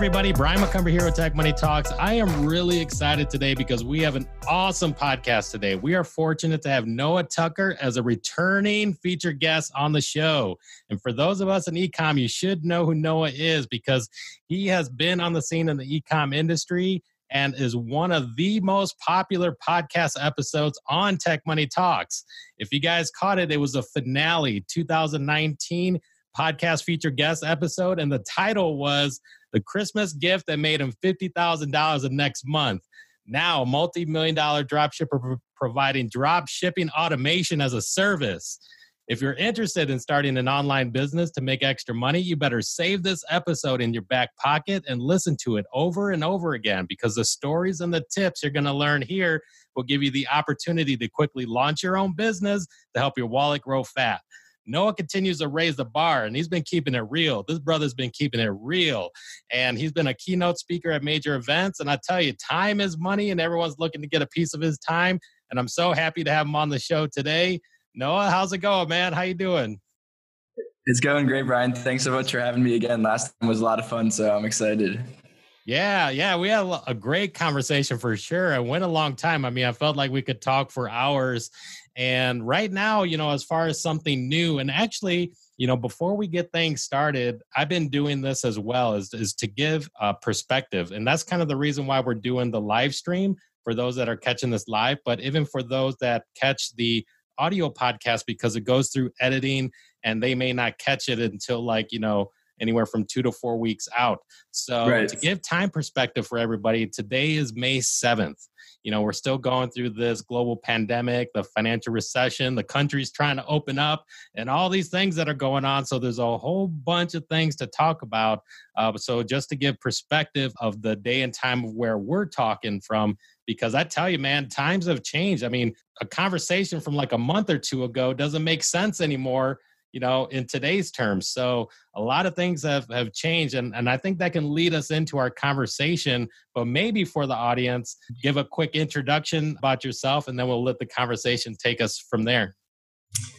everybody. Brian McCumber here with Tech Money Talks. I am really excited today because we have an awesome podcast today. We are fortunate to have Noah Tucker as a returning featured guest on the show. And for those of us in ecom, you should know who Noah is because he has been on the scene in the ecom industry and is one of the most popular podcast episodes on Tech Money Talks. If you guys caught it, it was a finale 2019 podcast feature guest episode, and the title was The Christmas Gift That Made Him $50,000 the next month. Now, a multi million dollar dropshipper providing drop shipping automation as a service. If you're interested in starting an online business to make extra money, you better save this episode in your back pocket and listen to it over and over again because the stories and the tips you're going to learn here will give you the opportunity to quickly launch your own business to help your wallet grow fat. Noah continues to raise the bar and he's been keeping it real. This brother's been keeping it real. And he's been a keynote speaker at major events. And I tell you, time is money and everyone's looking to get a piece of his time. And I'm so happy to have him on the show today. Noah, how's it going, man? How you doing? It's going great, Brian. Thanks so much for having me again. Last time was a lot of fun, so I'm excited. Yeah, yeah, we had a great conversation for sure. It went a long time. I mean, I felt like we could talk for hours. And right now, you know, as far as something new, and actually, you know, before we get things started, I've been doing this as well, is, is to give a perspective. And that's kind of the reason why we're doing the live stream for those that are catching this live, but even for those that catch the audio podcast because it goes through editing and they may not catch it until like, you know, anywhere from two to four weeks out. So right. to give time perspective for everybody, today is May 7th. You know, we're still going through this global pandemic, the financial recession, the country's trying to open up, and all these things that are going on. So there's a whole bunch of things to talk about. Uh, so just to give perspective of the day and time of where we're talking from, because I tell you, man, times have changed. I mean, a conversation from like a month or two ago doesn't make sense anymore you know, in today's terms. So a lot of things have, have changed. And, and I think that can lead us into our conversation. But maybe for the audience, give a quick introduction about yourself and then we'll let the conversation take us from there.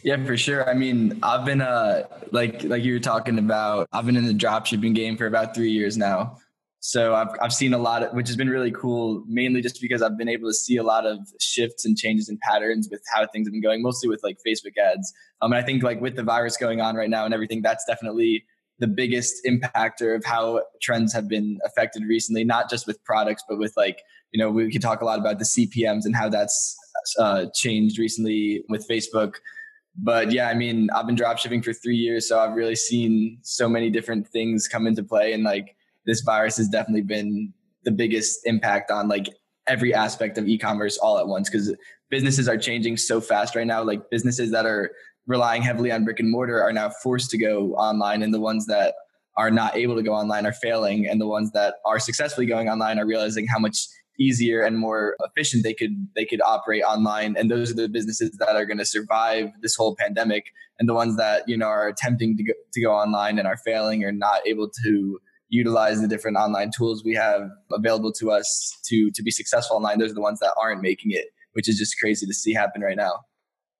Yeah, for sure. I mean, I've been uh like like you were talking about, I've been in the drop shipping game for about three years now. So I've I've seen a lot, of, which has been really cool. Mainly just because I've been able to see a lot of shifts and changes and patterns with how things have been going, mostly with like Facebook ads. Um, and I think like with the virus going on right now and everything, that's definitely the biggest impactor of how trends have been affected recently. Not just with products, but with like you know we could talk a lot about the CPMS and how that's uh, changed recently with Facebook. But yeah, I mean, I've been dropshipping for three years, so I've really seen so many different things come into play and like this virus has definitely been the biggest impact on like every aspect of e-commerce all at once because businesses are changing so fast right now. Like businesses that are relying heavily on brick and mortar are now forced to go online and the ones that are not able to go online are failing and the ones that are successfully going online are realizing how much easier and more efficient they could they could operate online. And those are the businesses that are going to survive this whole pandemic. And the ones that you know are attempting to go, to go online and are failing or not able to utilize the different online tools we have available to us to to be successful online those are the ones that aren't making it which is just crazy to see happen right now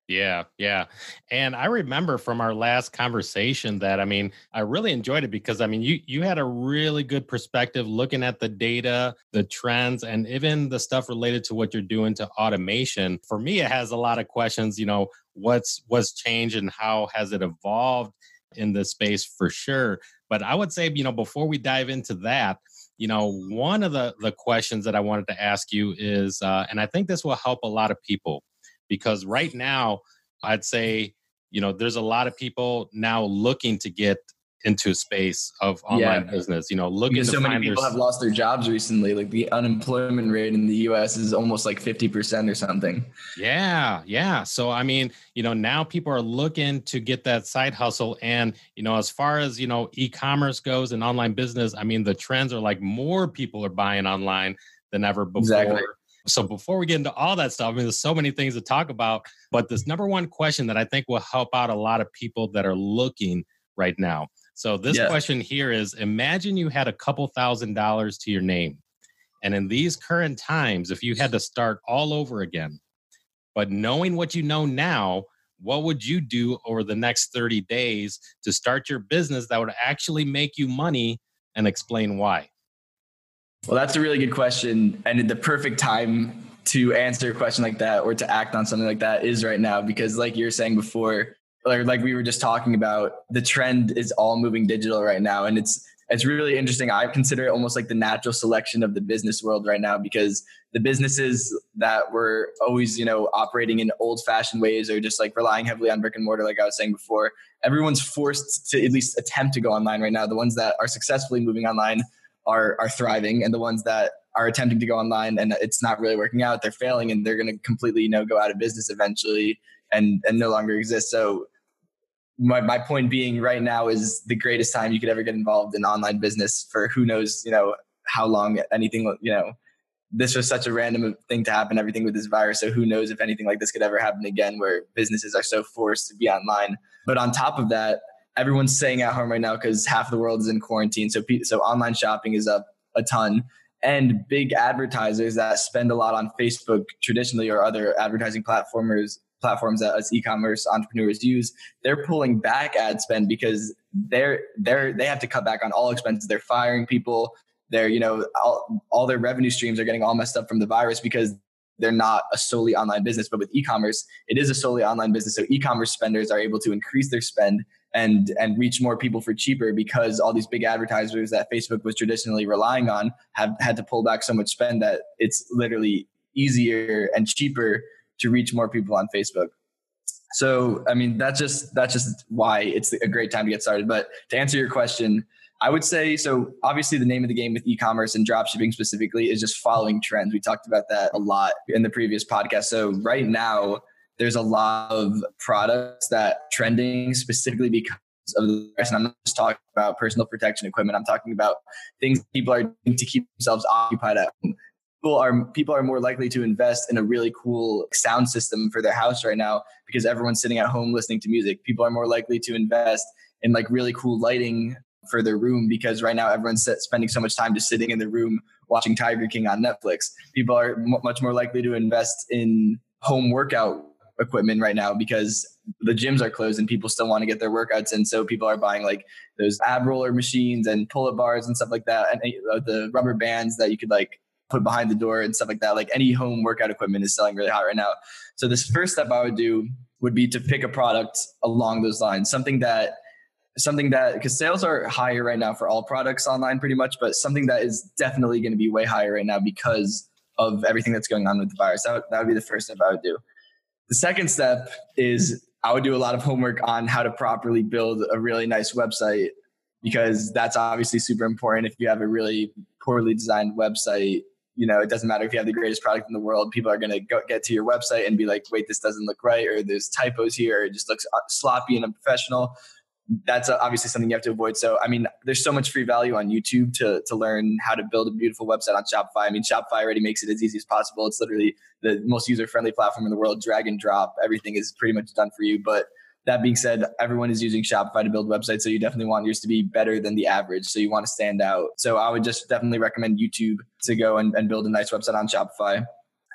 yeah, yeah. And I remember from our last conversation that I mean, I really enjoyed it because I mean, you you had a really good perspective looking at the data, the trends and even the stuff related to what you're doing to automation. For me it has a lot of questions, you know, what's what's changed and how has it evolved in this space for sure. But I would say, you know, before we dive into that, you know, one of the the questions that I wanted to ask you is, uh, and I think this will help a lot of people because right now, I'd say, you know, there's a lot of people now looking to get into a space of online yeah. business. You know, looking because so many people have lost their jobs recently. Like the unemployment rate in the U.S. is almost like fifty percent or something. Yeah, yeah. So I mean, you know, now people are looking to get that side hustle, and you know, as far as you know, e-commerce goes and online business, I mean, the trends are like more people are buying online than ever before. Exactly. So before we get into all that stuff, I mean, there's so many things to talk about, but this number one question that I think will help out a lot of people that are looking right now so this yeah. question here is imagine you had a couple thousand dollars to your name. And in these current times, if you had to start all over again, but knowing what you know now, what would you do over the next 30 days to start your business that would actually make you money and explain why? Well, that's a really good question. And the perfect time to answer a question like that or to act on something like that is right now because like you were saying before, like, like we were just talking about, the trend is all moving digital right now. And it's it's really interesting. I consider it almost like the natural selection of the business world right now because the businesses that were always, you know, operating in old fashioned ways or just like relying heavily on brick and mortar, like I was saying before, everyone's forced to at least attempt to go online right now. The ones that are successfully moving online are are thriving, and the ones that are attempting to go online and it's not really working out, they're failing and they're going to completely, you know, go out of business eventually and and no longer exist. So my, my point being right now is the greatest time you could ever get involved in online business for who knows, you know, how long anything, you know, this was such a random thing to happen, everything with this virus. So who knows if anything like this could ever happen again where businesses are so forced to be online. But on top of that, everyone's staying at home right now because half the world is in quarantine. So, so online shopping is up a ton. And big advertisers that spend a lot on Facebook traditionally or other advertising platformers platforms that us e-commerce entrepreneurs use, they're pulling back ad spend because they're they're they have to cut back on all expenses. They're firing people. They're you know all, all their revenue streams are getting all messed up from the virus because they're not a solely online business. But with e-commerce, it is a solely online business. So e-commerce spenders are able to increase their spend and and reach more people for cheaper because all these big advertisers that Facebook was traditionally relying on have had to pull back so much spend that it's literally easier and cheaper to reach more people on Facebook. So, I mean, that's just that's just why it's a great time to get started. But to answer your question, I would say so. Obviously, the name of the game with e-commerce and dropshipping specifically is just following trends. We talked about that a lot in the previous podcast. So, right now, there's a lot of products that trending specifically because of the virus. And I'm not just talking about personal protection equipment. I'm talking about things people are doing to keep themselves occupied at home people are people are more likely to invest in a really cool sound system for their house right now because everyone's sitting at home listening to music. People are more likely to invest in like really cool lighting for their room because right now everyone's spending so much time just sitting in the room watching Tiger King on Netflix. People are m- much more likely to invest in home workout equipment right now because the gyms are closed and people still want to get their workouts in. So people are buying like those ab roller machines and pull up bars and stuff like that, and uh, the rubber bands that you could like put behind the door and stuff like that. Like any home workout equipment is selling really hot right now. So this first step I would do would be to pick a product along those lines, something that something that because sales are higher right now for all products online pretty much, but something that is definitely going to be way higher right now because of everything that's going on with the virus. That would, that would be the first step I would do. The second step is I would do a lot of homework on how to properly build a really nice website because that's obviously super important. If you have a really poorly designed website, you know, it doesn't matter if you have the greatest product in the world. People are going to get to your website and be like, wait, this doesn't look right, or there's typos here, or it just looks uh, sloppy and unprofessional. That's uh, obviously something you have to avoid. So, I mean, there's so much free value on YouTube to, to learn how to build a beautiful website on Shopify. I mean, Shopify already makes it as easy as possible. It's literally the most user friendly platform in the world, drag and drop. Everything is pretty much done for you. But that being said, everyone is using Shopify to build websites. So you definitely want yours to be better than the average. So you want to stand out. So I would just definitely recommend YouTube to go and, and build a nice website on Shopify.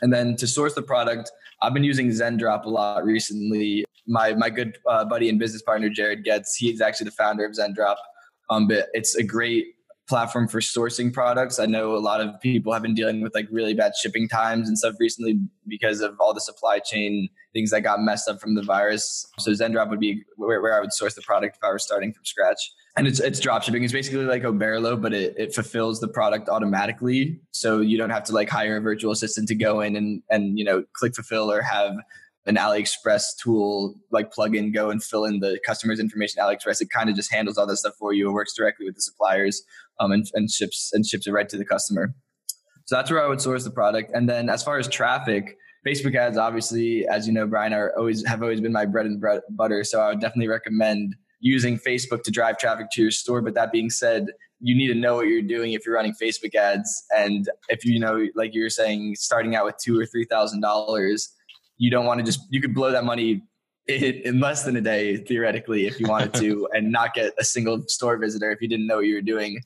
And then to source the product, I've been using Zendrop a lot recently. My my good uh, buddy and business partner Jared Goetz, he's actually the founder of Zendrop. Um, but it's a great platform for sourcing products. I know a lot of people have been dealing with like really bad shipping times and stuff recently because of all the supply chain things that got messed up from the virus. So Zendrop would be where, where I would source the product if I were starting from scratch. And it's it's drop shipping. It's basically like Oberlo, but it, it fulfills the product automatically. So you don't have to like hire a virtual assistant to go in and and you know click fulfill or have an AliExpress tool like plug in, go and fill in the customer's information. AliExpress it kind of just handles all that stuff for you. It works directly with the suppliers um, and, and ships and ships it right to the customer. So that's where I would source the product. And then as far as traffic, Facebook ads, obviously, as you know, Brian, are always have always been my bread and butter. So I would definitely recommend using Facebook to drive traffic to your store. But that being said, you need to know what you're doing if you're running Facebook ads. And if you know, like you were saying, starting out with two or three thousand dollars, you don't want to just you could blow that money in less than a day theoretically if you wanted to and not get a single store visitor if you didn't know what you were doing.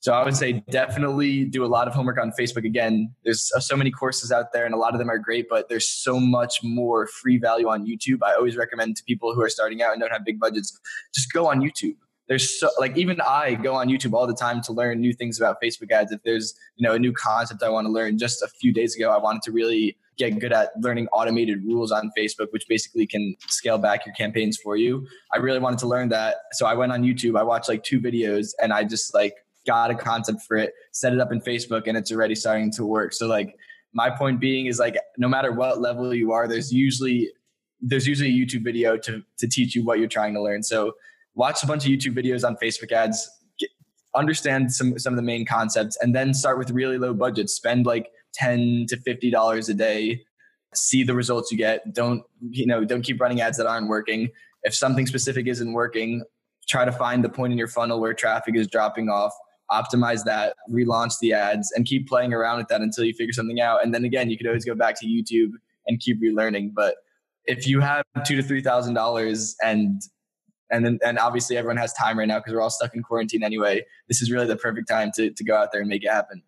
So i would say definitely do a lot of homework on facebook again. There's so many courses out there and a lot of them are great but there's so much more free value on youtube. I always recommend to people who are starting out and don't have big budgets just go on youtube. There's so like even I go on YouTube all the time to learn new things about Facebook ads. If there's you know a new concept I want to learn, just a few days ago I wanted to really get good at learning automated rules on Facebook, which basically can scale back your campaigns for you. I really wanted to learn that, so I went on YouTube. I watched like two videos, and I just like got a concept for it, set it up in Facebook, and it's already starting to work. So like my point being is like no matter what level you are, there's usually there's usually a YouTube video to to teach you what you're trying to learn. So watch a bunch of YouTube videos on Facebook ads, get, understand some some of the main concepts, and then start with really low budgets. Spend like ten to fifty dollars a day. See the results you get. Don't you know? Don't keep running ads that aren't working. If something specific isn't working, try to find the point in your funnel where traffic is dropping off. Optimize that, relaunch the ads, and keep playing around with that until you figure something out. And then again, you could always go back to YouTube and keep relearning. But if you have two to three thousand dollars and and then and obviously everyone has time right now because we're all stuck in quarantine anyway. This is really the perfect time to to go out there and make it happen.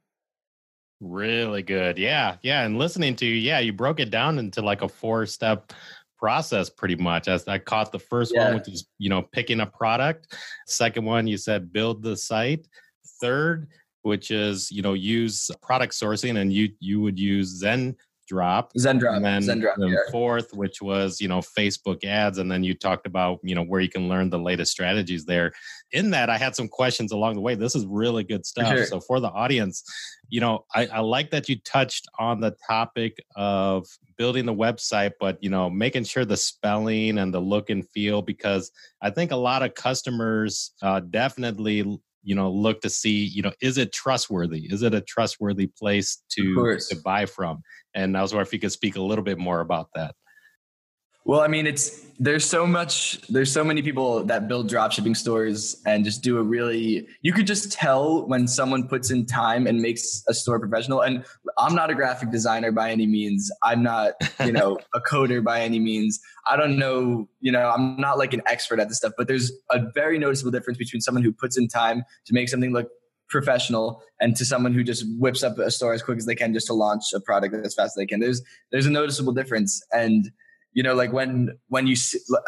Really good. Yeah. Yeah. And listening to you, yeah, you broke it down into like a four step process pretty much. As I caught the first yeah. one, which is, you know, picking a product. Second one, you said build the site. Third, which is, you know, use product sourcing and you you would use Zen drop. Zendrop. And then Zendrop, the yeah. fourth, which was, you know, Facebook ads. And then you talked about, you know, where you can learn the latest strategies there. In that, I had some questions along the way. This is really good stuff. For sure. So for the audience, you know, I, I like that you touched on the topic of building the website, but you know, making sure the spelling and the look and feel, because I think a lot of customers uh, definitely you know look to see you know is it trustworthy? Is it a trustworthy place to to buy from? And I was wondering if you could speak a little bit more about that. Well, I mean, it's there's so much there's so many people that build dropshipping stores and just do a really you could just tell when someone puts in time and makes a store professional. And I'm not a graphic designer by any means. I'm not, you know, a coder by any means. I don't know, you know, I'm not like an expert at this stuff, but there's a very noticeable difference between someone who puts in time to make something look professional and to someone who just whips up a store as quick as they can just to launch a product as fast as they can there's there's a noticeable difference and you know like when when you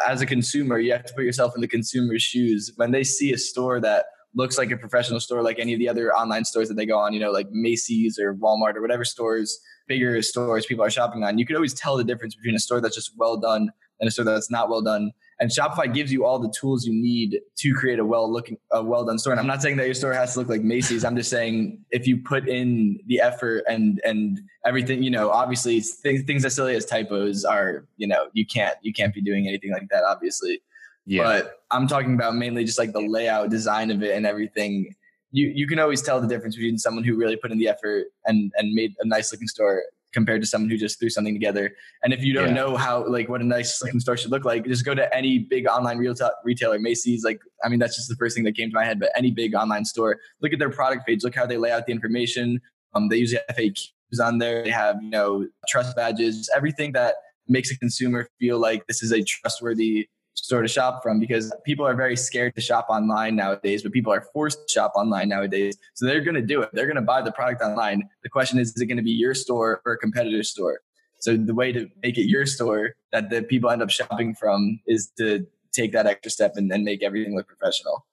as a consumer you have to put yourself in the consumer's shoes. When they see a store that looks like a professional store like any of the other online stores that they go on you know like macy's or walmart or whatever stores bigger stores people are shopping on you could always tell the difference between a store that's just well done and a store that's not well done and Shopify gives you all the tools you need to create a well looking, a well done store. And I'm not saying that your store has to look like Macy's. I'm just saying if you put in the effort and and everything, you know, obviously things, things as silly as typos are, you know, you can't you can't be doing anything like that, obviously. Yeah. But I'm talking about mainly just like the layout, design of it, and everything. You you can always tell the difference between someone who really put in the effort and and made a nice looking store compared to someone who just threw something together. And if you don't yeah. know how, like, what a nice looking store should look like, just go to any big online retail retailer, Macy's. Like, I mean, that's just the first thing that came to my head. But any big online store, look at their product page, look how they lay out the information. Um, they use FAQs on there. They have, you know, trust badges, everything that makes a consumer feel like this is a trustworthy store to shop from because people are very scared to shop online nowadays, but people are forced to shop online nowadays. So they're going to do it. They're going to buy the product online. The question is, is it going to be your store or a competitor's store? So the way to make it your store that the people end up shopping from is to take that extra step and, and make everything look professional.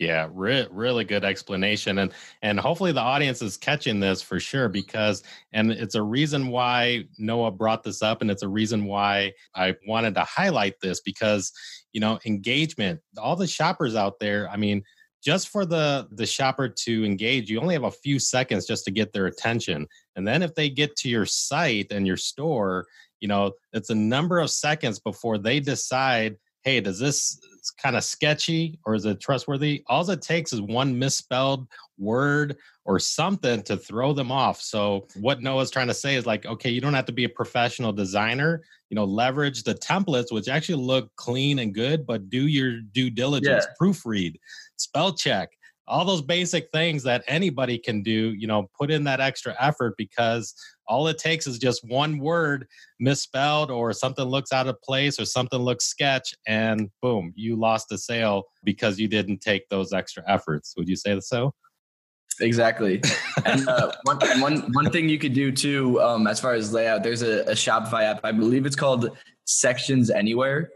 Yeah, re- really good explanation, and and hopefully the audience is catching this for sure because and it's a reason why Noah brought this up, and it's a reason why I wanted to highlight this because you know engagement, all the shoppers out there. I mean, just for the the shopper to engage, you only have a few seconds just to get their attention, and then if they get to your site and your store, you know it's a number of seconds before they decide hey, does this kind of sketchy or is it trustworthy? All it takes is one misspelled word or something to throw them off. So what Noah's trying to say is like, okay, you don't have to be a professional designer. You know, leverage the templates, which actually look clean and good, but do your due diligence, yeah. proofread, spell check, all those basic things that anybody can do. You know, put in that extra effort because all it takes is just one word misspelled or something looks out of place or something looks sketch and boom you lost a sale because you didn't take those extra efforts. Would you say so? Exactly. And uh, one, one, one thing you could do too um, as far as layout there's a, a shopify app. I believe it's called sections anywhere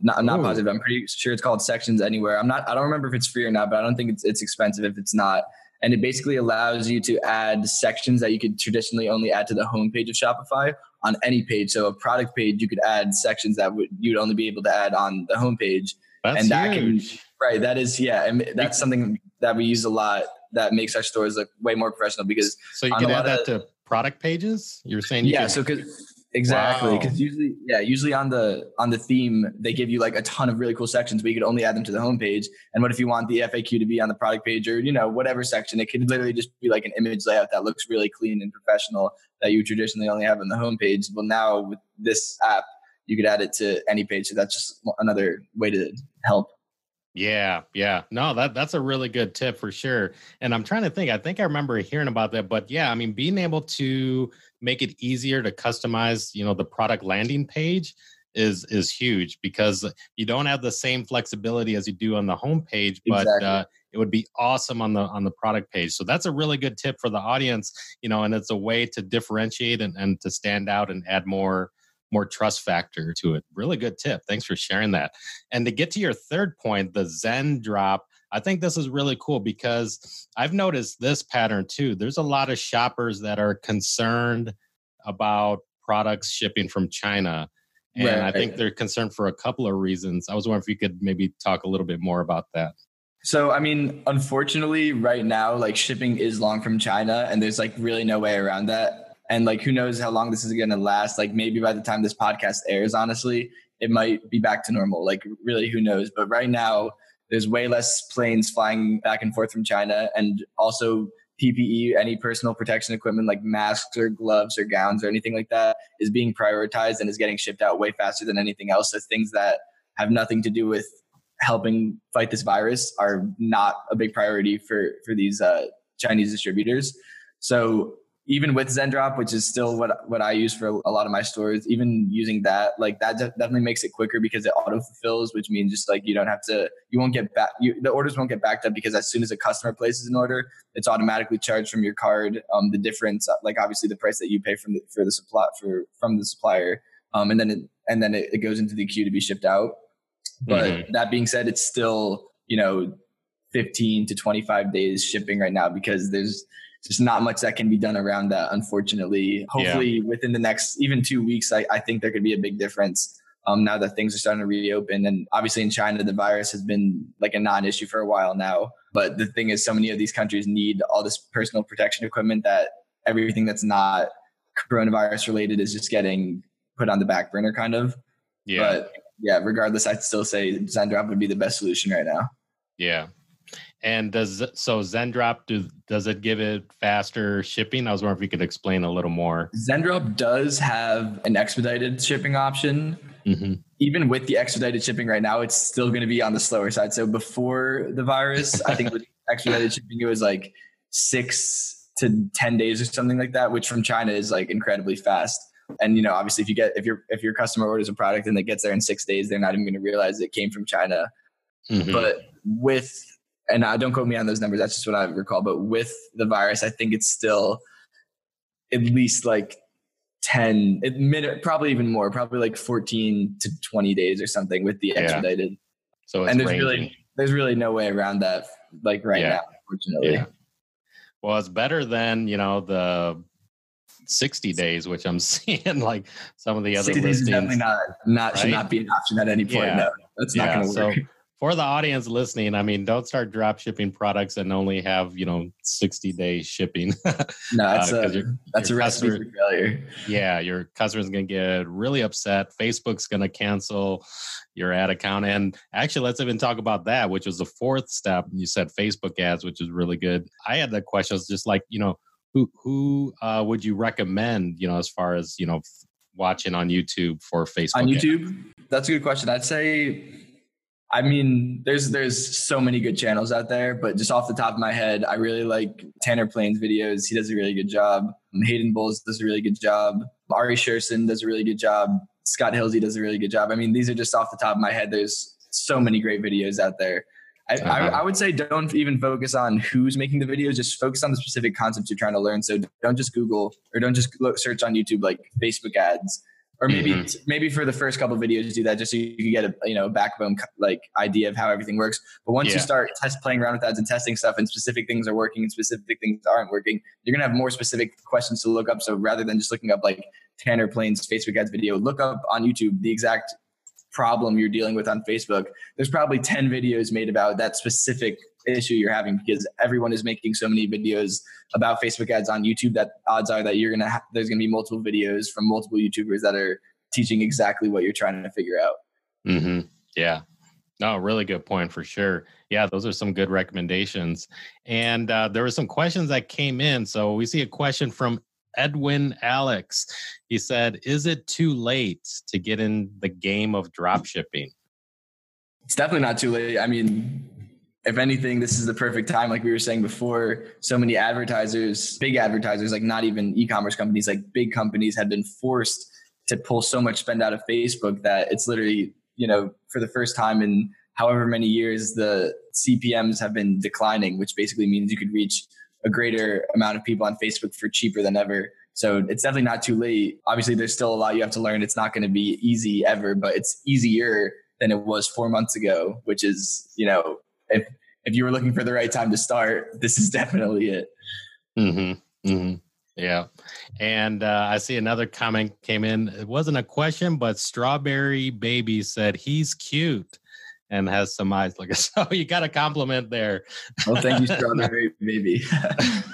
Not, I'm not Ooh. positive. I'm pretty sure it's called Sections Anywhere. I'm not. I don't remember if it's free or not, but I don't think it's it's expensive if it's not. And it basically allows you to add sections that you could traditionally only add to the homepage of Shopify on any page. So a product page, you could add sections that would you'd only be able to add on the homepage. That's and that huge. can right. That is yeah, and that's something that we use a lot. That makes our stores look way more professional because so you can add that of, to product pages. You're saying you yeah. Can, so because Exactly, because wow. usually, yeah, usually on the on the theme they give you like a ton of really cool sections, but you could only add them to the homepage. And what if you want the FAQ to be on the product page or you know whatever section? It could literally just be like an image layout that looks really clean and professional that you traditionally only have on the homepage. Well, now with this app, you could add it to any page. So that's just another way to help. Yeah, yeah. No, that that's a really good tip for sure. And I'm trying to think. I think I remember hearing about that, but yeah, I mean being able to make it easier to customize, you know, the product landing page is is huge because you don't have the same flexibility as you do on the homepage, but exactly. uh, it would be awesome on the on the product page. So that's a really good tip for the audience, you know, and it's a way to differentiate and, and to stand out and add more more trust factor to it. Really good tip. Thanks for sharing that. And to get to your third point, the Zen drop, I think this is really cool because I've noticed this pattern too. There's a lot of shoppers that are concerned about products shipping from China. And right. I think they're concerned for a couple of reasons. I was wondering if you could maybe talk a little bit more about that. So, I mean, unfortunately, right now, like shipping is long from China, and there's like really no way around that and like who knows how long this is going to last. Like maybe by the time this podcast airs honestly it might be back to normal. Like really who knows? But right now there's way less planes flying back and forth from china. And also ppe any personal protection equipment like masks or gloves or gowns or anything like that is being prioritized and is getting shipped out way faster than anything else. So things that have nothing to do with helping fight this virus are not a big priority for for these uh, chinese distributors. So even with Zendrop, which is still what what I use for a lot of my stores, even using that, like that definitely makes it quicker because it auto fulfills, which means just like you don't have to, you won't get back, you, the orders won't get backed up because as soon as a customer places an order, it's automatically charged from your card. Um, the difference, like obviously the price that you pay from the, for the supply for from the supplier, um, and then it, and then it, it goes into the queue to be shipped out. But mm-hmm. that being said, it's still you know 15 to 25 days shipping right now because there's just not much that can be done around that, unfortunately. Hopefully, yeah. within the next even two weeks, I, I think there could be a big difference. Um, now that things are starting to reopen, and obviously in China, the virus has been like a non-issue for a while now. But the thing is, so many of these countries need all this personal protection equipment that everything that's not coronavirus related is just getting put on the back burner, kind of. Yeah. But yeah, regardless, I'd still say Zendrop would be the best solution right now. Yeah, and does so Zendrop do does it give it faster shipping? I was wondering if you could explain a little more. Zendrop does have an expedited shipping option. Mm-hmm. Even with the expedited shipping right now, it's still going to be on the slower side. So before the virus, I think with expedited shipping it was like six to ten days or something like that, which from China is like incredibly fast. And you know, obviously, if you get if your if your customer orders a product and it gets there in six days, they're not even going to realize it came from China. Mm-hmm. But with and I don't quote me on those numbers. That's just what I recall. But with the virus, I think it's still at least like 10 minute, probably even more, probably like 14 to 20 days or something with the expedited. Yeah. So and there's ranging. really there's really no way around that like right yeah. now, unfortunately. Yeah. Well, it's better than, you know, the 60 days, which I'm seeing like some of the other 60 listings. definitely not not right? should not be an option at any point. Yeah. No, that's not gonna work. So, for the audience listening, I mean, don't start drop shipping products and only have you know sixty day shipping. no, that's uh, a your, that's your a recipe for failure. Yeah, your customer's gonna get really upset. Facebook's gonna cancel your ad account, and actually, let's even talk about that, which was the fourth step. You said Facebook ads, which is really good. I had the questions just like you know who who uh, would you recommend you know as far as you know watching on YouTube for Facebook on YouTube? Ads? That's a good question. I'd say I mean, there's there's so many good channels out there, but just off the top of my head, I really like Tanner Planes' videos. He does a really good job. Hayden Bowles does a really good job. Ari Sherson does a really good job. Scott Hilse does a really good job. I mean, these are just off the top of my head. There's so many great videos out there. I, uh-huh. I, I, would say don't even focus on who's making the videos. Just focus on the specific concepts you're trying to learn. So don't just Google or don't just look, search on YouTube like Facebook ads or maybe mm-hmm. maybe for the first couple videos do that just so you can get a you know backbone like idea of how everything works but once yeah. you start test playing around with ads and testing stuff and specific things are working and specific things aren't working you're going to have more specific questions to look up so rather than just looking up like tanner planes facebook ads video look up on youtube the exact problem you're dealing with on facebook there's probably 10 videos made about that specific issue you're having because everyone is making so many videos about Facebook ads on YouTube that odds are that you're gonna ha- there's gonna be multiple videos from multiple YouTubers that are teaching exactly what you're trying to figure out. Mm-hmm. Yeah. No, really good point for sure. Yeah, those are some good recommendations. And uh, there were some questions that came in. So we see a question from Edwin Alex. He said, Is it too late to get in the game of drop shipping? It's definitely not too late. I mean, if anything, this is the perfect time. Like we were saying before, so many advertisers, big advertisers, like not even e-commerce companies, like big companies had been forced to pull so much spend out of Facebook that it's literally, you know, for the first time in however many years, the CPMs have been declining, which basically means you could reach a greater amount of people on Facebook for cheaper than ever. So it's definitely not too late. Obviously, there's still a lot you have to learn. It's not going to be easy ever, but it's easier than it was four months ago, which is, you know, if if you were looking for the right time to start, this is definitely it. Mm-hmm. Mm-hmm. Yeah. And uh, I see another comment came in. It wasn't a question, but Strawberry Baby said he's cute and has some eyes like so you got a compliment there. Oh, thank you, Strawberry Baby.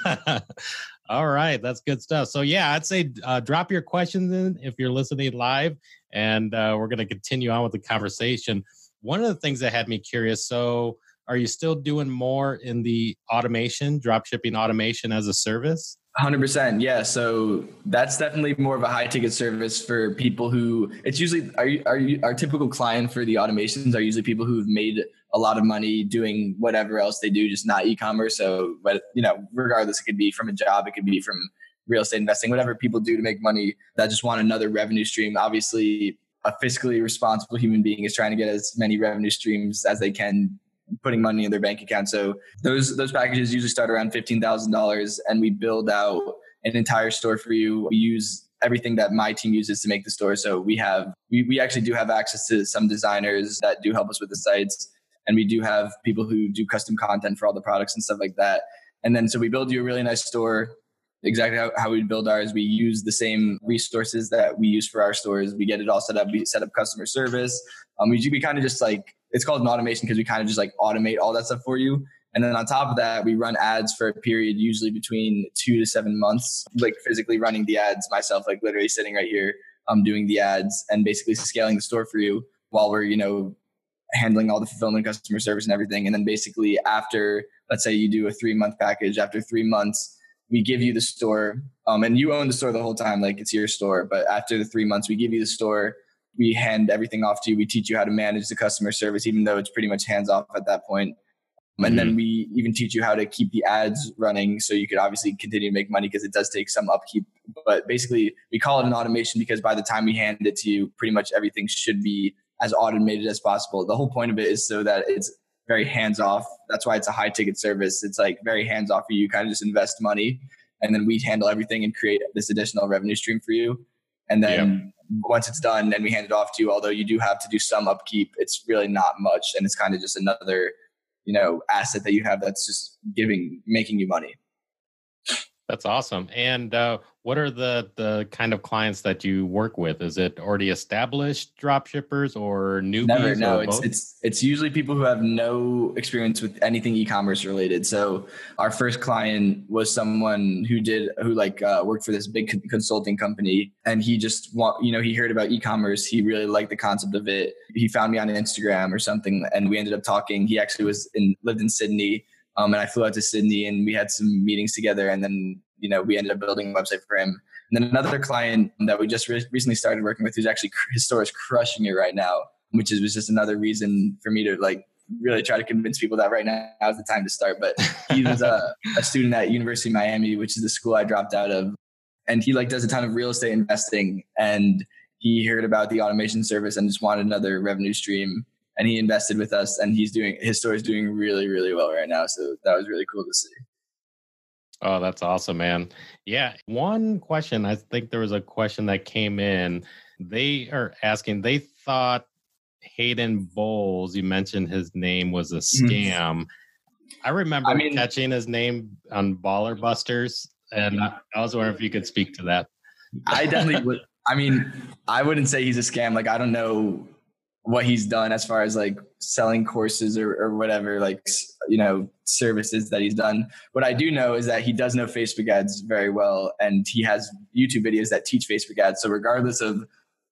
All right, that's good stuff. So yeah, I'd say uh, drop your questions in if you're listening live, and uh, we're going to continue on with the conversation. One of the things that had me curious. So are you still doing more in the automation, drop shipping automation as a service? 100% yeah. So that's definitely more of a high ticket service for people who it's usually are you, our typical client for the automations are usually people who've made a lot of money doing whatever else they do just not e-commerce. So but you know regardless it could be from a job it could be from real estate investing whatever people do to make money that just want another revenue stream. Obviously a fiscally responsible human being is trying to get as many revenue streams as they can putting money in their bank account. So those those packages usually start around fifteen thousand dollars, and we build out an entire store for you. We use everything that my team uses to make the store. So we have we, we actually do have access to some designers that do help us with the sites, and we do have people who do custom content for all the products and stuff like that. And then so we build you a really nice store. Exactly how, how we build ours. We use the same resources that we use for our stores. We get it all set up. We set up customer service. Um, we, we kind of just like it's called an automation because we kind of just like automate all that stuff for you. And then on top of that, we run ads for a period usually between two to seven months, like physically running the ads myself, like literally sitting right here, um, doing the ads and basically scaling the store for you while we're, you know, handling all the fulfillment, customer service and everything. And then basically after, let's say you do a three month package, after three months, we give you the store um, and you own the store the whole time, like it's your store. But after the three months, we give you the store we hand everything off to you. We teach you how to manage the customer service, even though it's pretty much hands off at that point. And mm-hmm. then we even teach you how to keep the ads running so you could obviously continue to make money because it does take some upkeep. But basically, we call it an automation because by the time we hand it to you, pretty much everything should be as automated as possible. The whole point of it is so that it's very hands off. That's why it's a high ticket service. It's like very hands off for you. You kind of just invest money and then we handle everything and create this additional revenue stream for you. And then once it's done and we hand it off to you, although you do have to do some upkeep, it's really not much. And it's kind of just another, you know, asset that you have that's just giving, making you money. That's awesome. And uh, what are the the kind of clients that you work with? Is it already established drop shippers or newbies? Never. No, it's it's it's usually people who have no experience with anything e-commerce related. So our first client was someone who did who like uh, worked for this big consulting company, and he just want you know he heard about e-commerce. He really liked the concept of it. He found me on Instagram or something, and we ended up talking. He actually was in lived in Sydney um, and I flew out to Sydney and we had some meetings together. And then, you know, we ended up building a website for him. And then another client that we just re- recently started working with, who's actually his store is crushing it right now, which is was just another reason for me to like really try to convince people that right now is the time to start. But he was a, a student at University of Miami, which is the school I dropped out of. And he like does a ton of real estate investing and he heard about the automation service and just wanted another revenue stream and he invested with us and he's doing his store is doing really really well right now so that was really cool to see Oh, that's awesome, man. Yeah. One question, I think there was a question that came in. They are asking, they thought Hayden Bowles, you mentioned his name was a mm. scam. I remember I mean, catching his name on Baller Busters, and I, I was wondering if you could speak to that. I definitely would. I mean, I wouldn't say he's a scam. Like, I don't know what he's done as far as like selling courses or, or whatever, like, you know, services that he's done. What I do know is that he does know Facebook ads very well, and he has YouTube videos that teach Facebook ads. So, regardless of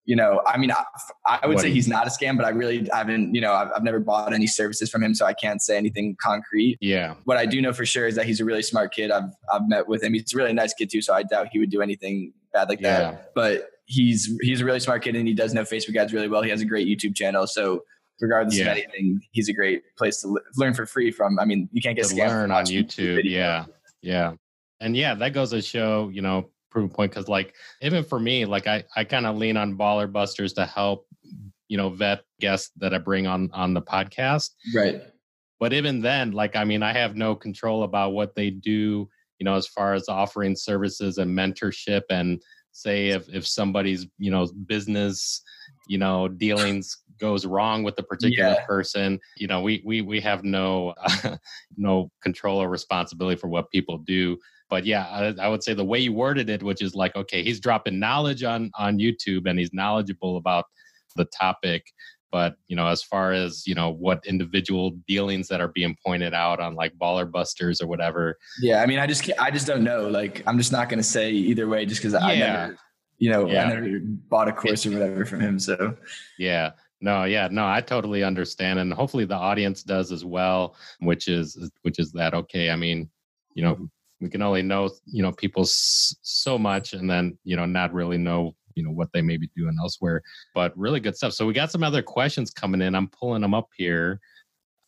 you know, I mean, I, I would what say he's not a scam, but I really haven't, you know, I've, I've, never bought any services from him, so I can't say anything concrete. Yeah. What I do know for sure is that he's a really smart kid. I've I've met with him. He's a really nice kid too, so I doubt he would do anything bad like yeah. that. But he's he's a really smart kid, and he does know Facebook ads really well. He has a great YouTube channel, so regardless yeah. of anything, he's a great place to learn for free from. I mean, you can't get to learn on YouTube. YouTube yeah, yeah, and yeah, that goes to show, you know, proof point because like even for me like i i kind of lean on baller busters to help you know vet guests that i bring on on the podcast right but even then like i mean i have no control about what they do you know as far as offering services and mentorship and say if if somebody's you know business you know dealings goes wrong with a particular yeah. person you know we we we have no uh, no control or responsibility for what people do but yeah, I, I, would say the way you worded it, which is like, okay, he's dropping knowledge on on YouTube and he's knowledgeable about the topic. But you know, as far as you know, what individual dealings that are being pointed out on like baller busters or whatever. Yeah, I mean, I just I just don't know. Like, I'm just not going to say either way, just because yeah. I never, you know, yeah. I never bought a course or whatever from him. So yeah, no yeah no i totally understand and hopefully the audience does as well which is which is that okay i mean you know we can only know you know people so much and then you know not really know you know what they may be doing elsewhere but really good stuff so we got some other questions coming in i'm pulling them up here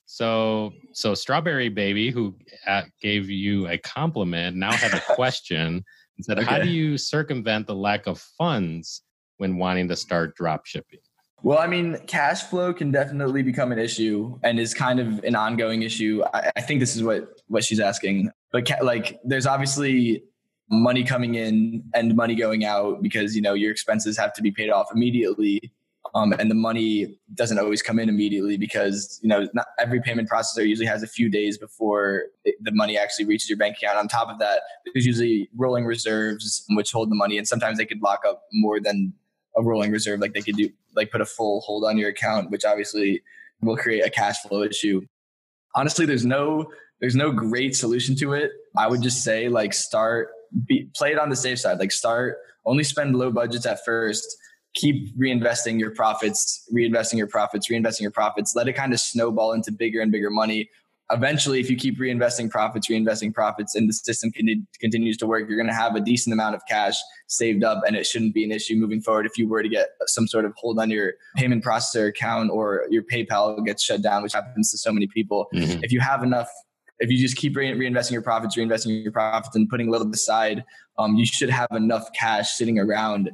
so so strawberry baby who uh, gave you a compliment now had a question and said okay. how do you circumvent the lack of funds when wanting to start drop shipping well, I mean, cash flow can definitely become an issue and is kind of an ongoing issue. I, I think this is what what she's asking. But ca- like, there's obviously money coming in and money going out because you know your expenses have to be paid off immediately. Um, and the money doesn't always come in immediately because you know not every payment processor usually has a few days before the money actually reaches your bank account. On top of that, there's usually rolling reserves which hold the money, and sometimes they could lock up more than a rolling reserve. Like they could do like put a full hold on your account, which obviously will create a cash flow issue. Honestly, there's no there's no great solution to it. I would just say like start be, play it on the safe side. Like start only spend low budgets at first. Keep reinvesting your profits, reinvesting your profits, reinvesting your profits. Let it kind of snowball into bigger and bigger money eventually if you keep reinvesting profits reinvesting profits and the system con- continues to work you're going to have a decent amount of cash saved up and it shouldn't be an issue moving forward if you were to get some sort of hold on your payment processor account or your paypal gets shut down which happens to so many people mm-hmm. if you have enough if you just keep re- reinvesting your profits reinvesting your profits and putting a little aside um, you should have enough cash sitting around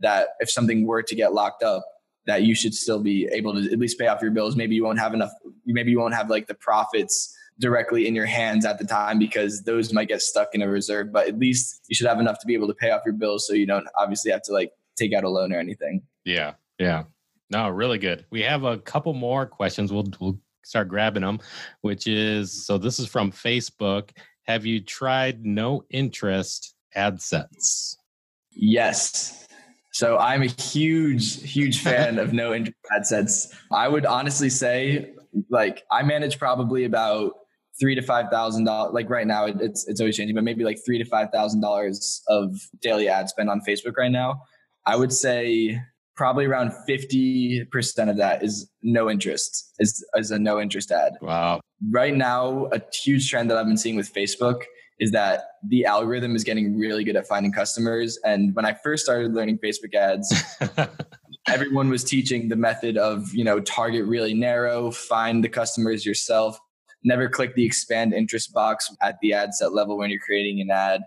that if something were to get locked up that you should still be able to at least pay off your bills. Maybe you won't have enough, maybe you won't have like the profits directly in your hands at the time because those might get stuck in a reserve, but at least you should have enough to be able to pay off your bills so you don't obviously have to like take out a loan or anything. Yeah. Yeah. No, really good. We have a couple more questions. We'll, we'll start grabbing them, which is so this is from Facebook. Have you tried no interest ad sets? Yes. So I'm a huge, huge fan of no interest ad sets. I would honestly say, like, I manage probably about three to five thousand dollars. Like right now, it's it's always changing, but maybe like three to five thousand dollars of daily ad spend on Facebook right now. I would say probably around fifty percent of that is no interest. Is is a no interest ad. Wow. Right now, a huge trend that I've been seeing with Facebook is that the algorithm is getting really good at finding customers. And when I first started learning Facebook ads, everyone was teaching the method of, you know, target really narrow, find the customers yourself, never click the expand interest box at the ad set level when you're creating an ad.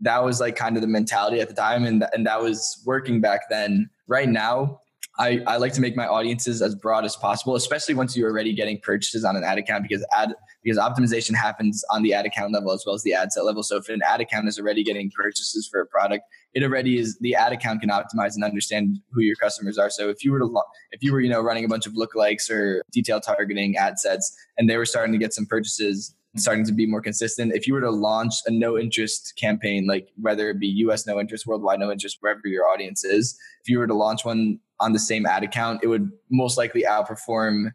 That was like kind of the mentality at the time. And, and that was working back then. Right now, I, I like to make my audiences as broad as possible, especially once you're already getting purchases on an ad account because ad because optimization happens on the ad account level as well as the ad set level. So if an ad account is already getting purchases for a product, it already is the ad account can optimize and understand who your customers are. So if you were to if you were you know running a bunch of lookalikes or detail targeting ad sets and they were starting to get some purchases starting to be more consistent. If you were to launch a no interest campaign, like whether it be US no interest, worldwide no interest, wherever your audience is, if you were to launch one on the same ad account, it would most likely outperform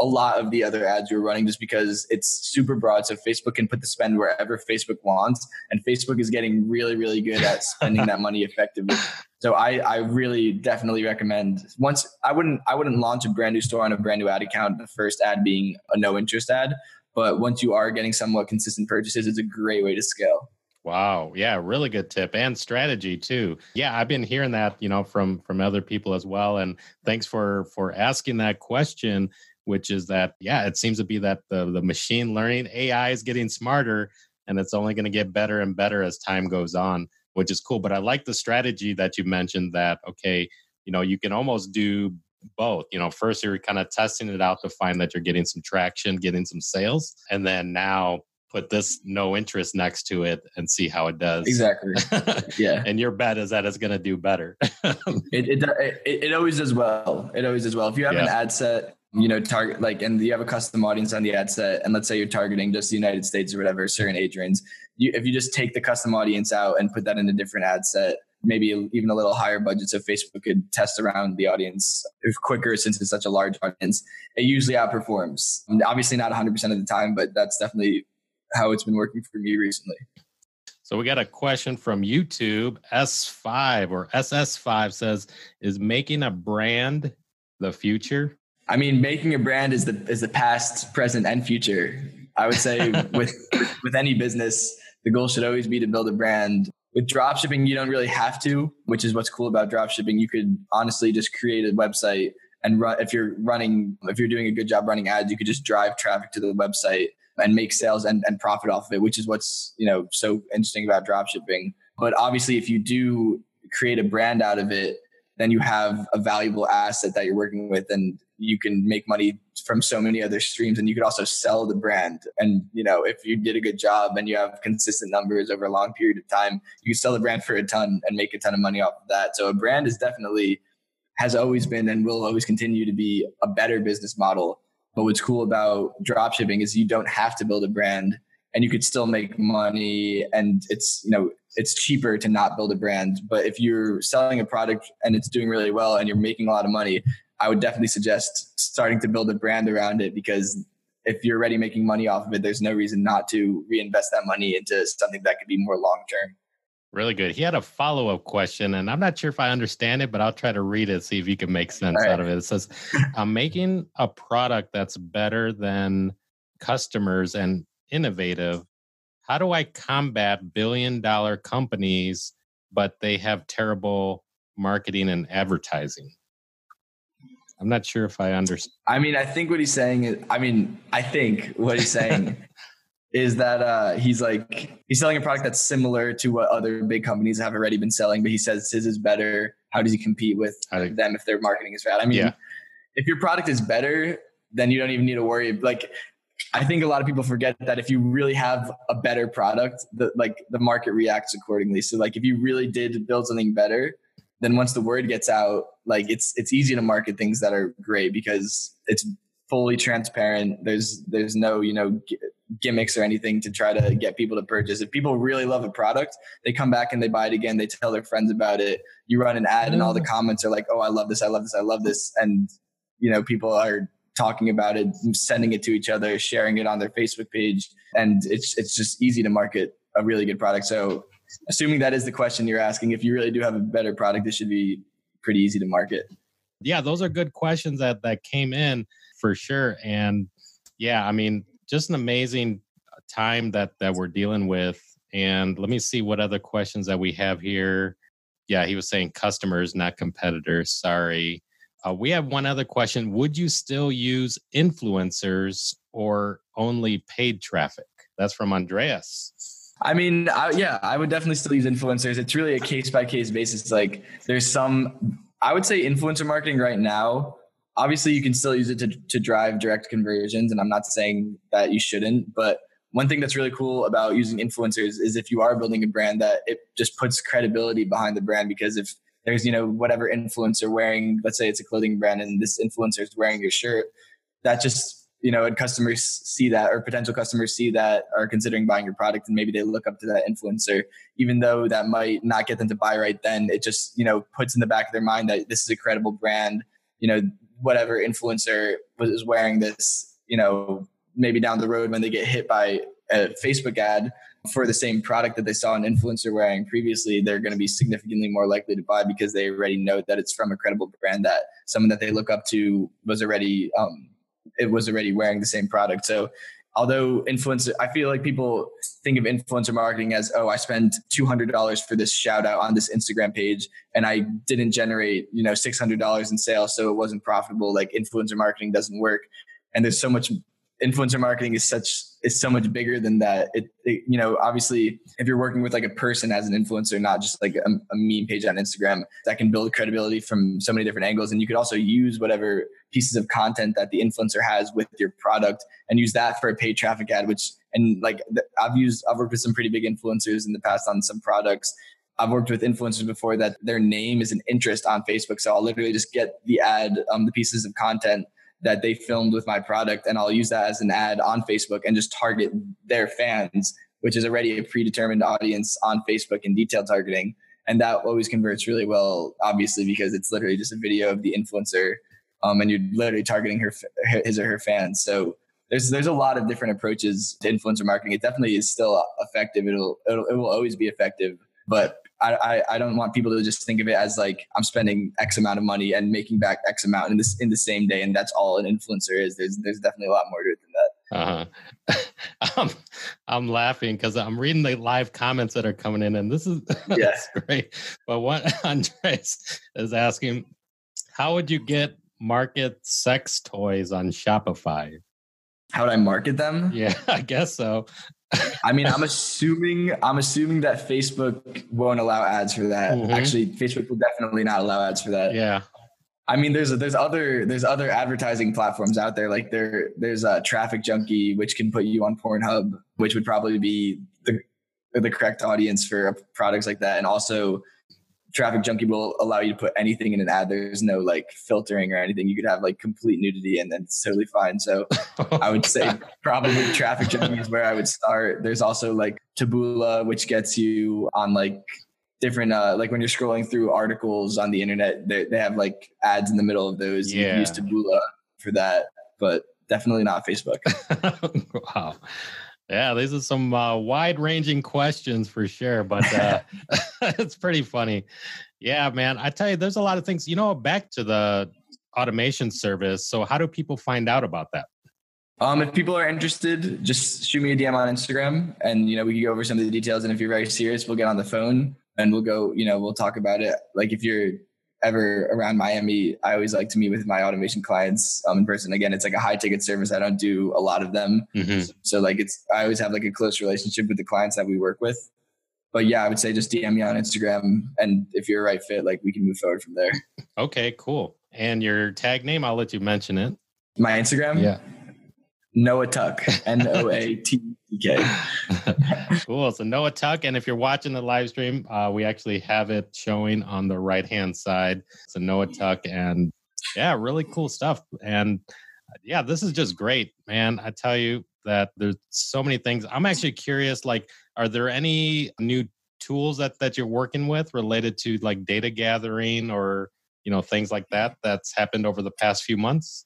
a lot of the other ads you're running just because it's super broad. So Facebook can put the spend wherever Facebook wants. And Facebook is getting really, really good at spending that money effectively. So I, I really definitely recommend once I wouldn't I wouldn't launch a brand new store on a brand new ad account, the first ad being a no interest ad. But once you are getting somewhat consistent purchases, it's a great way to scale. Wow. Yeah, really good tip and strategy too. Yeah, I've been hearing that, you know, from from other people as well and thanks for for asking that question which is that yeah, it seems to be that the the machine learning AI is getting smarter and it's only going to get better and better as time goes on, which is cool, but I like the strategy that you mentioned that okay, you know, you can almost do both. You know, first you're kind of testing it out to find that you're getting some traction, getting some sales, and then now put this no interest next to it and see how it does. Exactly. Yeah. and your bet is that it's going to do better. it, it, it, it, always does well. It always does well. If you have yeah. an ad set, you know, target like, and you have a custom audience on the ad set, and let's say you're targeting just the United States or whatever, certain age range, you, if you just take the custom audience out and put that in a different ad set, maybe even a little higher budget so Facebook could test around the audience quicker since it's such a large audience. It usually outperforms. Obviously not 100% of the time, but that's definitely how it's been working for me recently. So we got a question from YouTube. S5 or SS5 says, "Is making a brand the future?" I mean, making a brand is the is the past, present, and future. I would say with with any business, the goal should always be to build a brand. With dropshipping, you don't really have to, which is what's cool about dropshipping. You could honestly just create a website and run if you're running if you're doing a good job running ads, you could just drive traffic to the website and make sales and, and profit off of it, which is what's you know so interesting about drop shipping. But obviously, if you do create a brand out of it, then you have a valuable asset that you're working with, and you can make money from so many other streams and you could also sell the brand. And you know if you did a good job and you have consistent numbers over a long period of time you can sell the brand for a ton and make a ton of money off of that. So a brand is definitely has always been and will always continue to be a better business model. But what's cool about dropshipping is you don't have to build a brand and you could still make money and it's you know it's cheaper to not build a brand. But if you're selling a product and it's doing really well and you're making a lot of money i would definitely suggest starting to build a brand around it because if you're already making money off of it there's no reason not to reinvest that money into something that could be more long term Really good. He had a follow up question, and I'm not sure if I understand it, but I'll try to read it, see if you can make sense right. out of it. It says, I'm making a product that's better than customers and innovative. How do I combat billion dollar companies, but they have terrible marketing and advertising? I'm not sure if I understand. I mean, I think what he's saying is, I mean, I think what he's saying is that uh, he's like he's selling a product that's similar to what other big companies have already been selling, but he says his is better. How does he compete with them if their marketing is bad? I mean, yeah. if your product is better, then you don't even need to worry. Like, I think a lot of people forget that if you really have a better product, the like the market reacts accordingly. So, like, if you really did build something better, then once the word gets out, like it's it's easy to market things that are great because it's fully transparent. There's there's no you know gimmicks or anything to try to get people to purchase. If people really love a product, they come back and they buy it again. They tell their friends about it. You run an ad and all the mm. comments are like, "Oh, I love this. I love this. I love this." And you know, people are talking about it, sending it to each other, sharing it on their Facebook page, and it's it's just easy to market a really good product. So, assuming that is the question you're asking, if you really do have a better product, it should be pretty easy to market. Yeah, those are good questions that that came in for sure. And yeah, I mean, just an amazing time that that we're dealing with. And let me see what other questions that we have here. Yeah, he was saying customers, not competitors. Sorry. Uh, we have one other question. Would you still use influencers or only paid traffic? That's from Andreas. I mean, I, yeah, I would definitely still use influencers. It's really a case by case basis. Like, there's some I would say influencer marketing right now. Obviously, you can still use it to, to drive direct conversions, and I'm not saying that you shouldn't. But one thing that's really cool about using influencers is if you are building a brand, that it just puts credibility behind the brand. Because if there's you know whatever influencer wearing, let's say it's a clothing brand, and this influencer is wearing your shirt, that just you know, and customers see that or potential customers see that are considering buying your product and maybe they look up to that influencer, even though that might not get them to buy right then, it just, you know, puts in the back of their mind that this is a credible brand, you know, whatever influencer was wearing this, you know, maybe down the road when they get hit by a Facebook ad for the same product that they saw an influencer wearing previously, they're going to be significantly more likely to buy because they already know that it's from a credible brand that someone that they look up to was already um, it was already wearing the same product. So although influencer, I feel like people think of influencer marketing as, oh, I spent $200 for this shout out on this Instagram page and I didn't generate, you know, $600 in sales. So it wasn't profitable. Like influencer marketing doesn't work. And there's so much influencer marketing is such is so much bigger than that. It, it, you know obviously if you're working with like a person as an influencer, not just like a, a meme page on Instagram, that can build credibility from so many different angles. And you could also use whatever pieces of content that the influencer has with your product and use that for a paid traffic ad. Which and like I've used I've worked with some pretty big influencers in the past on some products. I've worked with influencers before that their name is an interest on Facebook. So I'll literally just get the ad, um, the pieces of content that they filmed with my product and I'll use that as an ad on Facebook and just target their fans, which is already a predetermined audience on Facebook in detail targeting. And that always converts really well, obviously, because it's literally just a video of the influencer um, and you're literally targeting her, his or her fans. So there's there's a lot of different approaches to influencer marketing. It definitely is still effective. It'll, it'll it will always be effective, but I, I, I don't want people to just think of it as like I'm spending X amount of money and making back X amount in this in the same day, and that's all an influencer is. There's there's definitely a lot more to it than that. Uh-huh. I'm, I'm laughing because I'm reading the live comments that are coming in, and this is yeah. great. But what Andres is asking, how would you get market sex toys on Shopify? How would I market them? Yeah, I guess so. I mean, I'm assuming I'm assuming that Facebook won't allow ads for that. Mm-hmm. Actually, Facebook will definitely not allow ads for that. Yeah. I mean, there's there's other there's other advertising platforms out there. Like there there's a TrafficJunky, which can put you on Pornhub, which would probably be the the correct audience for products like that. And also, TrafficJunky will allow you to put anything in an ad. There's no like filtering or anything. You could have like complete nudity and then it's totally fine. So oh, I would say probably TrafficJunky is where I would start. There's also like Taboola, which gets you on like different uh like when you're scrolling through articles on the internet, they, they have like ads in the middle of those. Yeah. You can use Taboola for that, but definitely not Facebook. wow. Yeah, these are some uh, wide ranging questions for sure, but uh, it's pretty funny. Yeah, man. I tell you, there's a lot of things, you know, back to the automation service. So, how do people find out about that? Um, if people are interested, just shoot me a DM on Instagram and, you know, we can go over some of the details. And if you're very serious, we'll get on the phone and we'll go, you know, we'll talk about it. Like if you're ever around Miami, I always like to meet with my automation clients um, in person. Again, it's like a high ticket service. I don't do a lot of them. Mm-hmm. So like it's, I always have like a close relationship with the clients that we work with. But yeah, I would say just DM me on Instagram. And if you're a right fit, like we can move forward from there. Okay, cool. And your tag name, I'll let you mention it. My Instagram? Yeah. Noah Tuck, N O A T K. cool. So Noah Tuck, and if you're watching the live stream, uh, we actually have it showing on the right hand side. So Noah Tuck, and yeah, really cool stuff. And yeah, this is just great, man. I tell you that there's so many things. I'm actually curious. Like, are there any new tools that that you're working with related to like data gathering or you know things like that that's happened over the past few months?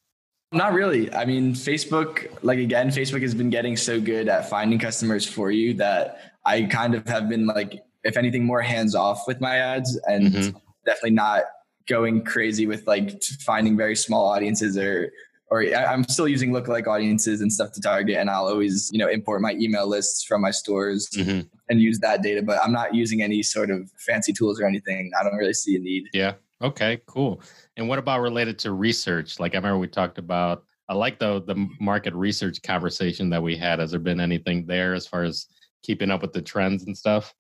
Not really. I mean, Facebook, like again, Facebook has been getting so good at finding customers for you that I kind of have been like, if anything, more hands off with my ads and mm-hmm. definitely not going crazy with like finding very small audiences or or I'm still using lookalike audiences and stuff to target, and I'll always, you know, import my email lists from my stores mm-hmm. and use that data. But I'm not using any sort of fancy tools or anything. I don't really see a need. Yeah. Okay. Cool. And what about related to research? Like I remember we talked about. I like the the market research conversation that we had. Has there been anything there as far as keeping up with the trends and stuff?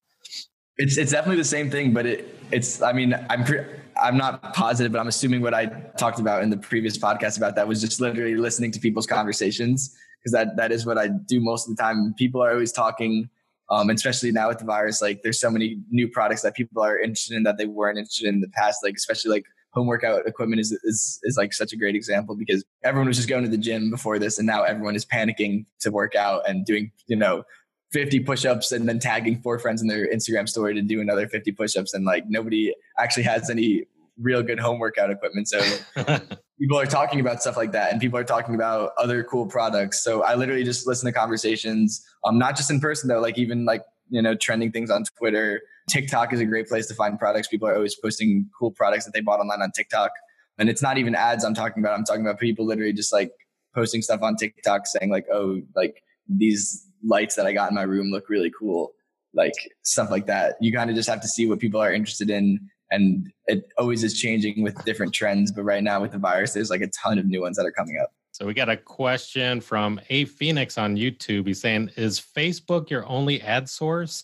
It's it's definitely the same thing, but it it's I mean I'm pre- I'm not positive, but I'm assuming what I talked about in the previous podcast about that was just literally listening to people's conversations because that that is what I do most of the time. People are always talking, um, especially now with the virus. Like there's so many new products that people are interested in that they weren't interested in, in the past. Like especially like home workout equipment is, is is like such a great example because everyone was just going to the gym before this, and now everyone is panicking to work out and doing you know 50 push-ups and then tagging four friends in their Instagram story to do another 50 push-ups and like nobody actually has any real good home workout equipment. So people are talking about stuff like that and people are talking about other cool products. So I literally just listen to conversations, um, not just in person though, like even like, you know, trending things on Twitter. TikTok is a great place to find products. People are always posting cool products that they bought online on TikTok. And it's not even ads I'm talking about. I'm talking about people literally just like posting stuff on TikTok saying like, oh, like these lights that I got in my room look really cool. Like stuff like that. You kind of just have to see what people are interested in. And it always is changing with different trends. But right now with the virus, there's like a ton of new ones that are coming up. So we got a question from A Phoenix on YouTube. He's saying, Is Facebook your only ad source?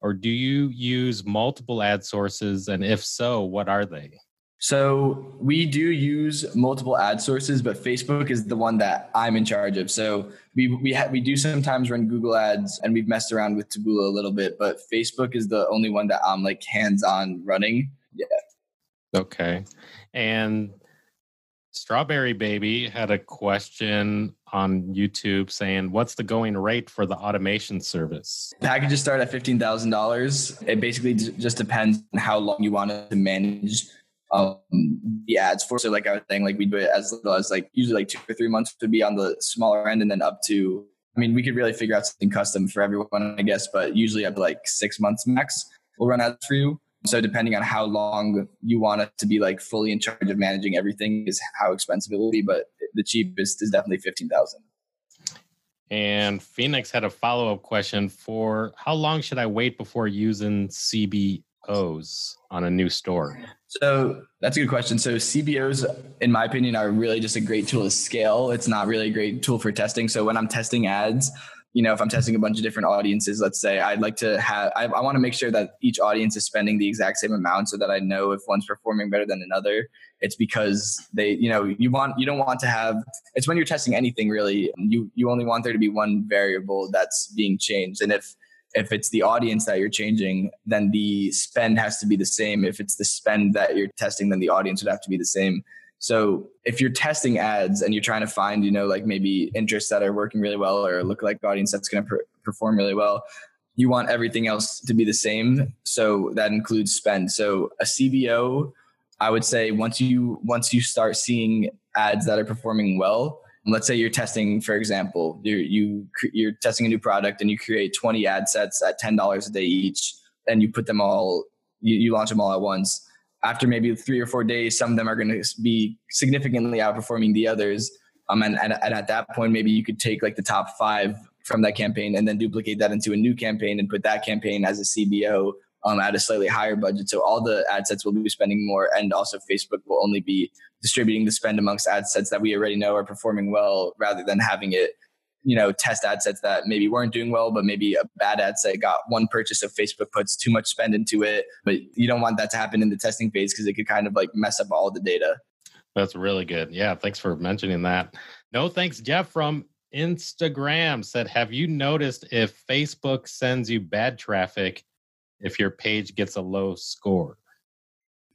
Or do you use multiple ad sources? And if so, what are they? So we do use multiple ad sources, but Facebook is the one that I'm in charge of. So we we ha- we do sometimes run Google ads, and we've messed around with Taboola a little bit, but Facebook is the only one that I'm like hands on running. Yeah. Okay, and Strawberry Baby had a question on YouTube saying, "What's the going rate for the automation service?" Packages start at fifteen thousand dollars. It basically just depends on how long you want to manage um, the ads for. So like I was saying, like we do it as little as like usually like two or three months would be on the smaller end, and then up to. I mean, we could really figure out something custom for everyone, I guess, but usually up to like six months max, we'll run ads for you. So depending on how long you want it to be like fully in charge of managing everything is how expensive it will be. But the cheapest is definitely fifteen thousand. And Phoenix had a follow up question for how long should I wait before using CBOs on a new store? So that's a good question. So CBOs, in my opinion, are really just a great tool to scale. It's not really a great tool for testing. So when I'm testing ads, you know, if I'm testing a bunch of different audiences, let's say I'd like to have, I, I want to make sure that each audience is spending the exact same amount so that I know if one's performing better than another. It's because they, you know, you want, you don't want to have, it's when you're testing anything really, you, you only want there to be one variable that's being changed. And if, if it's the audience that you're changing, then the spend has to be the same. If it's the spend that you're testing, then the audience would have to be the same. So if you're testing ads and you're trying to find, you know, like maybe interests that are working really well or look like audience that's going to per- perform really well, you want everything else to be the same. So that includes spend. So a CBO, I would say once you once you start seeing ads that are performing well, let's say you're testing for example you're you you're testing a new product and you create 20 ad sets at $10 a day each and you put them all you, you launch them all at once after maybe three or four days some of them are going to be significantly outperforming the others um, and, and, and at that point maybe you could take like the top five from that campaign and then duplicate that into a new campaign and put that campaign as a cbo um, at a slightly higher budget. So all the ad sets will be spending more, and also Facebook will only be distributing the spend amongst ad sets that we already know are performing well, rather than having it, you know, test ad sets that maybe weren't doing well, but maybe a bad ad set got one purchase of Facebook puts too much spend into it. But you don't want that to happen in the testing phase because it could kind of like mess up all the data. That's really good. Yeah, thanks for mentioning that. No thanks, Jeff from Instagram said, Have you noticed if Facebook sends you bad traffic? if your page gets a low score?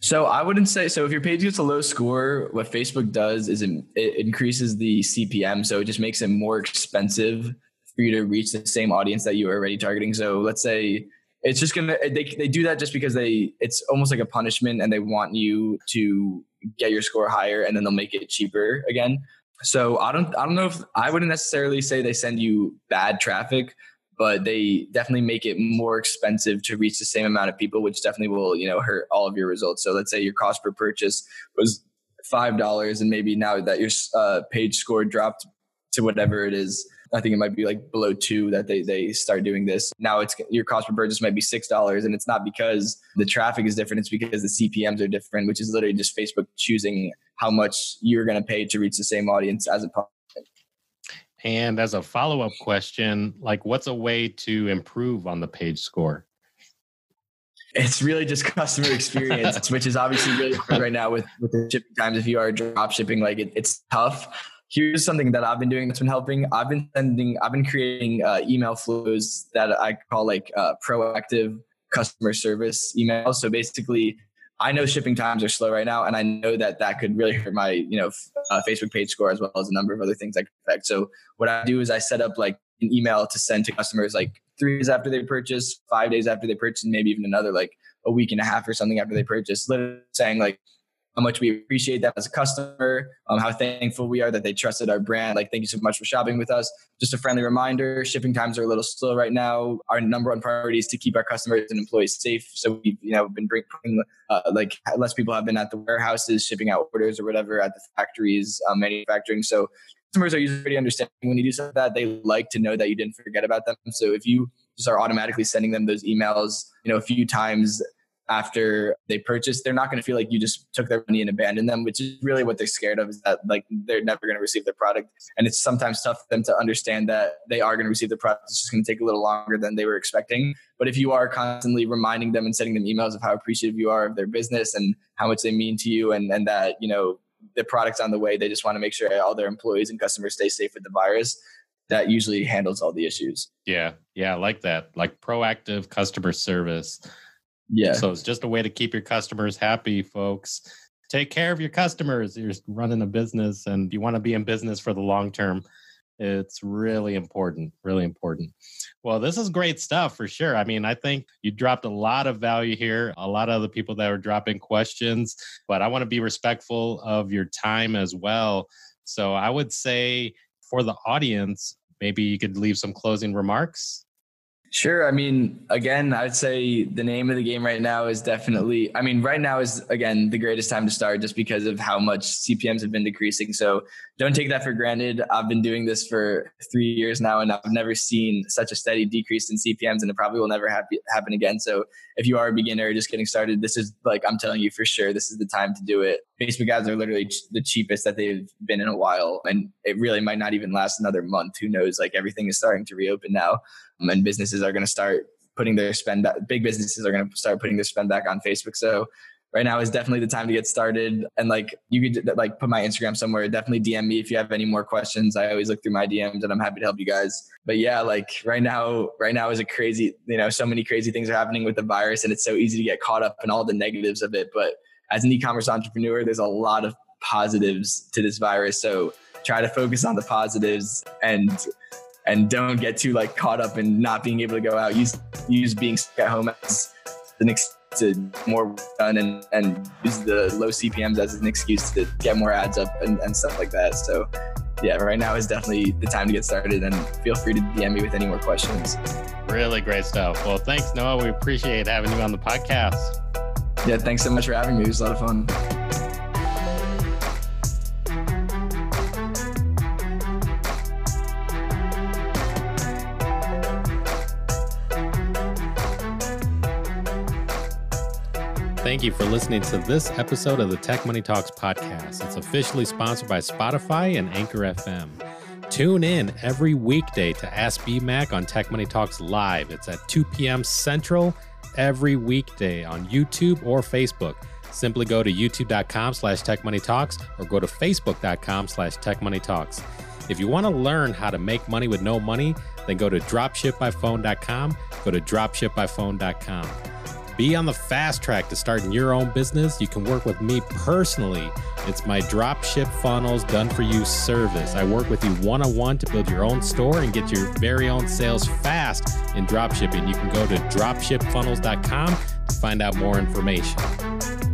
So I wouldn't say so. If your page gets a low score, what Facebook does is it, it increases the CPM, so it just makes it more expensive for you to reach the same audience that you are already targeting. So let's say it's just gonna they they do that just because they it's almost like a punishment and they want you to get your score higher and then they'll make it cheaper again. So I don't I don't know if I wouldn't necessarily say they send you bad traffic, but they definitely make it more expensive to reach the same amount of people, which definitely will, you know, hurt all of your results. So let's say your cost per purchase was five dollars, and maybe now that your uh, page score dropped to whatever it is, I think it might be like below two that they they start doing this. Now it's your cost per purchase might be six dollars, and it's not because the traffic is different. It's because the CPMS are different, which is literally just Facebook choosing how much you're going to pay to reach the same audience as a and as a follow up question, like what's a way to improve on the page score? it's really just customer experience, which is obviously really hard right now with with the shipping times. If you are drop shipping, like it, it's tough. Here's something that I've been doing that's been helping. I've been sending, I've been creating uh, email flows that I call like uh, proactive customer service emails. So basically, I know shipping times are slow right now, and I know that that could really hurt my, you know, uh, Facebook page score as well as a number of other things I could affect. So what I do is I set up like an email to send to customers like three days after they purchase, five days after they purchase, and maybe even another like a week and a half or something after they purchase, literally saying like how much we appreciate them as a customer, um, how thankful we are that they trusted our brand. Like, thank you so much for shopping with us. Just a friendly reminder: shipping times are a little slow right now. Our number one priority is to keep our customers and employees safe. So we've you know been bringing uh, like less people have been at the warehouses shipping out orders or whatever at the factories um, manufacturing. So customers are usually pretty understanding when you do something like that. They like to know that you didn't forget about them. So if you just are automatically sending them those emails, you know, a few times after they purchase, they're not going to feel like you just took their money and abandoned them, which is really what they're scared of is that like they're never going to receive their product. And it's sometimes tough for them to understand that they are going to receive the product. It's just going to take a little longer than they were expecting. But if you are constantly reminding them and sending them emails of how appreciative you are of their business and how much they mean to you and, and that, you know, the product's on the way, they just want to make sure all their employees and customers stay safe with the virus that usually handles all the issues. Yeah. Yeah. I like that. Like proactive customer service. Yeah. So it's just a way to keep your customers happy, folks. Take care of your customers. You're running a business and you want to be in business for the long term. It's really important, really important. Well, this is great stuff for sure. I mean, I think you dropped a lot of value here, a lot of the people that were dropping questions, but I want to be respectful of your time as well. So I would say for the audience, maybe you could leave some closing remarks. Sure. I mean, again, I'd say the name of the game right now is definitely, I mean, right now is, again, the greatest time to start just because of how much CPMs have been decreasing. So don't take that for granted. I've been doing this for three years now, and I've never seen such a steady decrease in CPMs, and it probably will never happen again. So if you are a beginner just getting started, this is like, I'm telling you for sure, this is the time to do it. Facebook ads are literally the cheapest that they've been in a while, and it really might not even last another month. Who knows? Like everything is starting to reopen now um, and businesses are going to start putting their spend back, big businesses are going to start putting their spend back on Facebook. So right now is definitely the time to get started. And like you could like put my Instagram somewhere, definitely DM me if you have any more questions. I always look through my DMs and I'm happy to help you guys. But yeah, like right now, right now is a crazy, you know, so many crazy things are happening with the virus and it's so easy to get caught up in all the negatives of it. But as an e-commerce entrepreneur, there's a lot of positives to this virus. So try to focus on the positives and and don't get too like caught up in not being able to go out. Use use being stuck at home as an excuse to more done and and use the low CPMS as an excuse to get more ads up and, and stuff like that. So yeah, right now is definitely the time to get started and feel free to DM me with any more questions. Really great stuff. Well, thanks, Noah. We appreciate having you on the podcast. Yeah, thanks so much for having me. It was a lot of fun. Thank you for listening to this episode of the Tech Money Talks podcast. It's officially sponsored by Spotify and Anchor FM. Tune in every weekday to Ask BMAC on Tech Money Talks Live. It's at 2 p.m. Central every weekday on YouTube or Facebook. Simply go to youtube.com slash techmoneytalks or go to facebook.com slash techmoneytalks. If you want to learn how to make money with no money, then go to dropshipbyphone.com. Go to dropshipbyphone.com. Be on the fast track to starting your own business. You can work with me personally. It's my dropship funnels done for you service. I work with you one on one to build your own store and get your very own sales fast in dropshipping. You can go to dropshipfunnels.com to find out more information.